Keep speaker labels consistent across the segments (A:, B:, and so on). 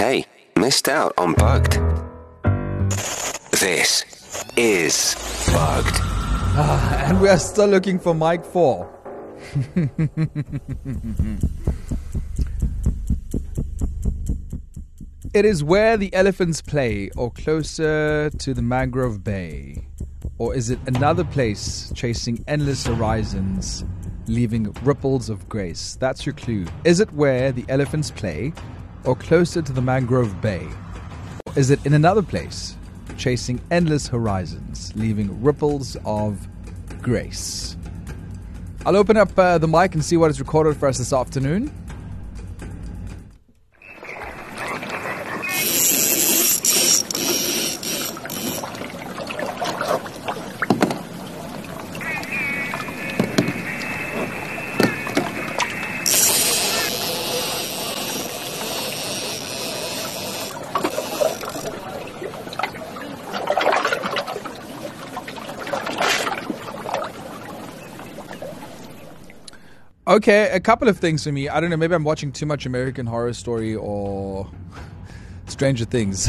A: Hey, missed out on Bugged. This is Bugged.
B: And we are still looking for Mic 4. it is where the elephants play, or closer to the mangrove bay. Or is it another place chasing endless horizons, leaving ripples of grace? That's your clue. Is it where the elephants play, or closer to the mangrove bay? Or is it in another place, chasing endless horizons, leaving ripples of grace? I'll open up uh, the mic and see what is recorded for us this afternoon. Okay, a couple of things for me. I don't know, maybe I'm watching too much American Horror Story or Stranger Things.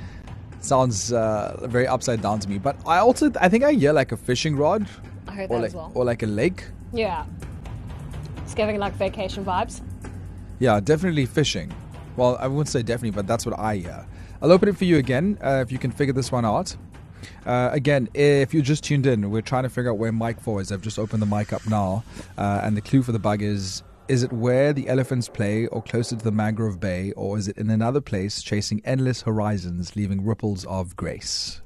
B: Sounds uh, very upside down to me. But I also, I think I hear like a fishing rod
C: I heard
B: or
C: that
B: like,
C: as well.
B: or like a lake.
C: Yeah. It's giving like vacation vibes.
B: Yeah, definitely fishing. Well, I wouldn't say definitely, but that's what I hear. I'll open it for you again uh, if you can figure this one out. Uh, again, if you just tuned in, we're trying to figure out where Mic 4 is. I've just opened the mic up now, uh, and the clue for the bug is is it where the elephants play, or closer to the mangrove bay, or is it in another place chasing endless horizons, leaving ripples of grace?